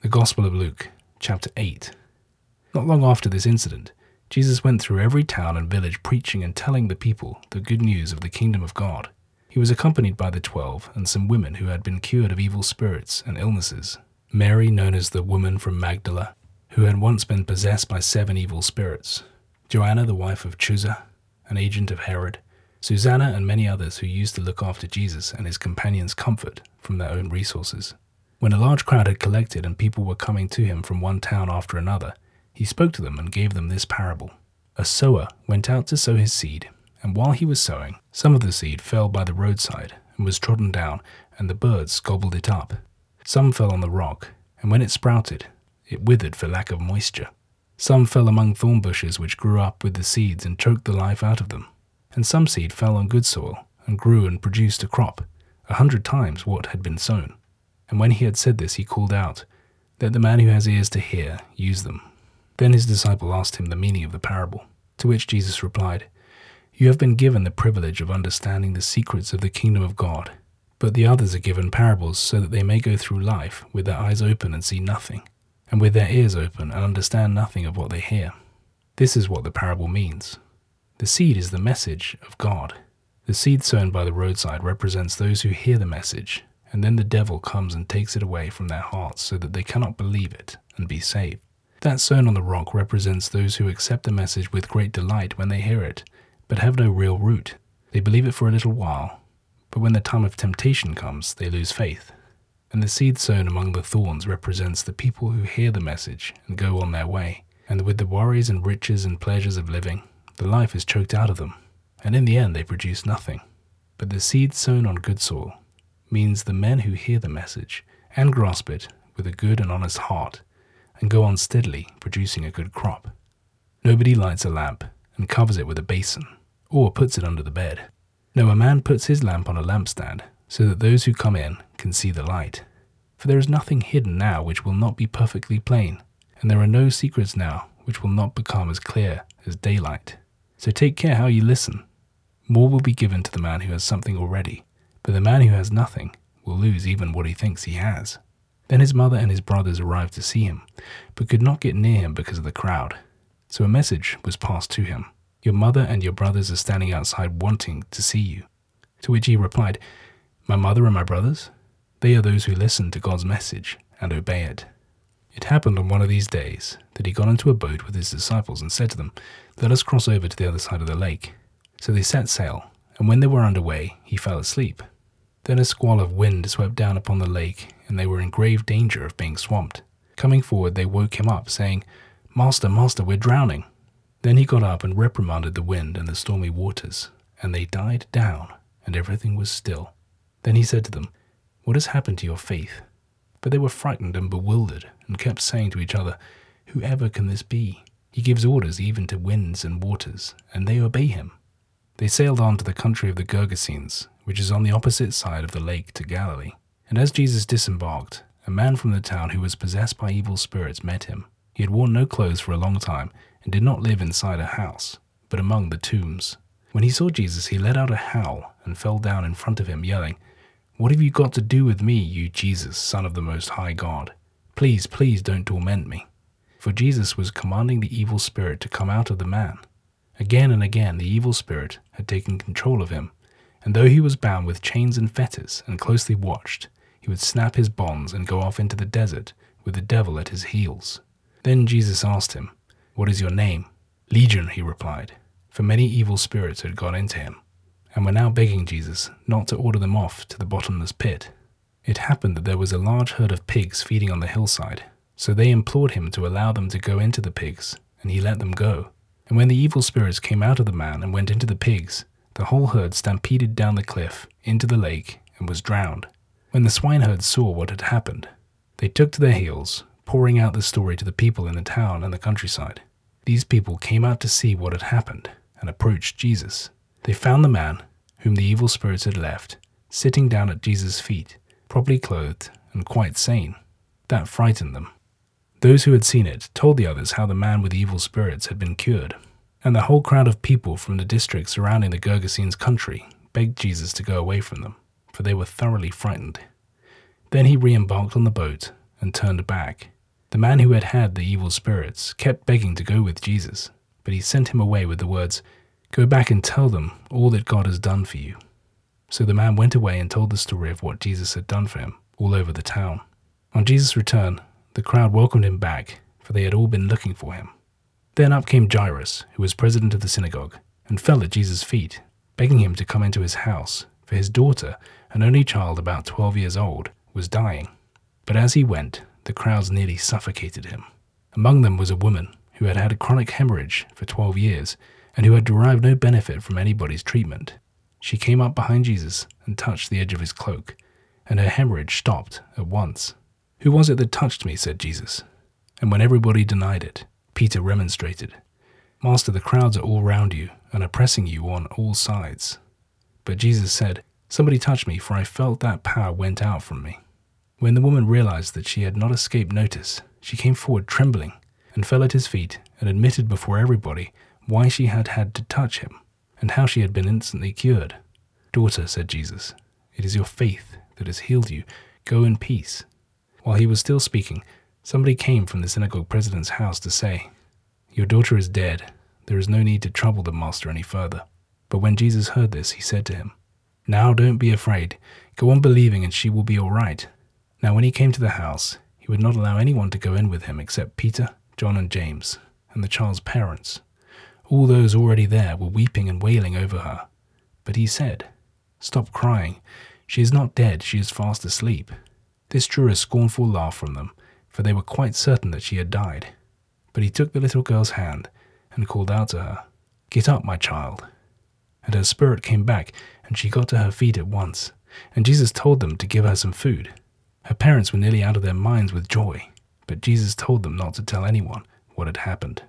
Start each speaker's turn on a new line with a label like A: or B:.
A: The Gospel of Luke, chapter 8. Not long after this incident, Jesus went through every town and village preaching and telling the people the good news of the kingdom of God. He was accompanied by the twelve and some women who had been cured of evil spirits and illnesses. Mary, known as the woman from Magdala, who had once been possessed by seven evil spirits. Joanna, the wife of Chuza, an agent of Herod. Susanna and many others who used to look after Jesus and his companions' comfort from their own resources. When a large crowd had collected and people were coming to him from one town after another, he spoke to them and gave them this parable. A sower went out to sow his seed, and while he was sowing, some of the seed fell by the roadside and was trodden down, and the birds gobbled it up. Some fell on the rock, and when it sprouted, it withered for lack of moisture. Some fell among thorn bushes which grew up with the seeds and choked the life out of them. And some seed fell on good soil, and grew and produced a crop, a hundred times what had been sown. And when he had said this, he called out, Let the man who has ears to hear use them. Then his disciple asked him the meaning of the parable, to which Jesus replied, You have been given the privilege of understanding the secrets of the kingdom of God, but the others are given parables so that they may go through life with their eyes open and see nothing, and with their ears open and understand nothing of what they hear. This is what the parable means. The seed is the message of God. The seed sown by the roadside represents those who hear the message and then the devil comes and takes it away from their hearts so that they cannot believe it and be saved. That sown on the rock represents those who accept the message with great delight when they hear it, but have no real root. They believe it for a little while, but when the time of temptation comes, they lose faith. And the seed sown among the thorns represents the people who hear the message and go on their way, and with the worries and riches and pleasures of living, the life is choked out of them, and in the end they produce nothing. But the seed sown on good soil means the men who hear the message and grasp it with a good and honest heart and go on steadily producing a good crop. Nobody lights a lamp and covers it with a basin or puts it under the bed. No, a man puts his lamp on a lampstand so that those who come in can see the light. For there is nothing hidden now which will not be perfectly plain, and there are no secrets now which will not become as clear as daylight. So take care how you listen. More will be given to the man who has something already but the man who has nothing will lose even what he thinks he has. Then his mother and his brothers arrived to see him, but could not get near him because of the crowd. So a message was passed to him Your mother and your brothers are standing outside wanting to see you. To which he replied, My mother and my brothers? They are those who listen to God's message and obey it. It happened on one of these days that he got into a boat with his disciples and said to them, Let us cross over to the other side of the lake. So they set sail, and when they were under way, he fell asleep. Then a squall of wind swept down upon the lake, and they were in grave danger of being swamped. Coming forward, they woke him up, saying, Master, Master, we're drowning. Then he got up and reprimanded the wind and the stormy waters, and they died down, and everything was still. Then he said to them, What has happened to your faith? But they were frightened and bewildered, and kept saying to each other, Whoever can this be? He gives orders even to winds and waters, and they obey him. They sailed on to the country of the Gergesenes, which is on the opposite side of the lake to Galilee. And as Jesus disembarked, a man from the town who was possessed by evil spirits met him. He had worn no clothes for a long time and did not live inside a house, but among the tombs. When he saw Jesus, he let out a howl and fell down in front of him, yelling, What have you got to do with me, you Jesus, Son of the Most High God? Please, please don't torment me. For Jesus was commanding the evil spirit to come out of the man. Again and again, the evil spirit had taken control of him, and though he was bound with chains and fetters and closely watched, he would snap his bonds and go off into the desert with the devil at his heels. Then Jesus asked him, What is your name? Legion, he replied, for many evil spirits had got into him, and were now begging Jesus not to order them off to the bottomless pit. It happened that there was a large herd of pigs feeding on the hillside, so they implored him to allow them to go into the pigs, and he let them go. And when the evil spirits came out of the man and went into the pigs, the whole herd stampeded down the cliff into the lake and was drowned. When the swineherds saw what had happened, they took to their heels, pouring out the story to the people in the town and the countryside. These people came out to see what had happened and approached Jesus. They found the man, whom the evil spirits had left, sitting down at Jesus' feet, properly clothed and quite sane. That frightened them. Those who had seen it told the others how the man with evil spirits had been cured, and the whole crowd of people from the district surrounding the Gergesenes country begged Jesus to go away from them, for they were thoroughly frightened. Then he re embarked on the boat and turned back. The man who had had the evil spirits kept begging to go with Jesus, but he sent him away with the words, Go back and tell them all that God has done for you. So the man went away and told the story of what Jesus had done for him all over the town. On Jesus' return, the crowd welcomed him back, for they had all been looking for him. Then up came Jairus, who was president of the synagogue, and fell at Jesus' feet, begging him to come into his house, for his daughter, an only child about twelve years old, was dying. But as he went, the crowds nearly suffocated him. Among them was a woman who had had a chronic hemorrhage for twelve years, and who had derived no benefit from anybody's treatment. She came up behind Jesus and touched the edge of his cloak, and her hemorrhage stopped at once. Who was it that touched me? said Jesus. And when everybody denied it, Peter remonstrated, Master, the crowds are all round you and are pressing you on all sides. But Jesus said, Somebody touched me, for I felt that power went out from me. When the woman realized that she had not escaped notice, she came forward trembling and fell at his feet and admitted before everybody why she had had to touch him and how she had been instantly cured. Daughter, said Jesus, it is your faith that has healed you. Go in peace. While he was still speaking, somebody came from the synagogue president's house to say, Your daughter is dead. There is no need to trouble the master any further. But when Jesus heard this, he said to him, Now don't be afraid. Go on believing, and she will be all right. Now, when he came to the house, he would not allow anyone to go in with him except Peter, John, and James, and the child's parents. All those already there were weeping and wailing over her. But he said, Stop crying. She is not dead, she is fast asleep. This drew a scornful laugh from them, for they were quite certain that she had died. But he took the little girl's hand and called out to her, Get up, my child. And her spirit came back, and she got to her feet at once. And Jesus told them to give her some food. Her parents were nearly out of their minds with joy, but Jesus told them not to tell anyone what had happened.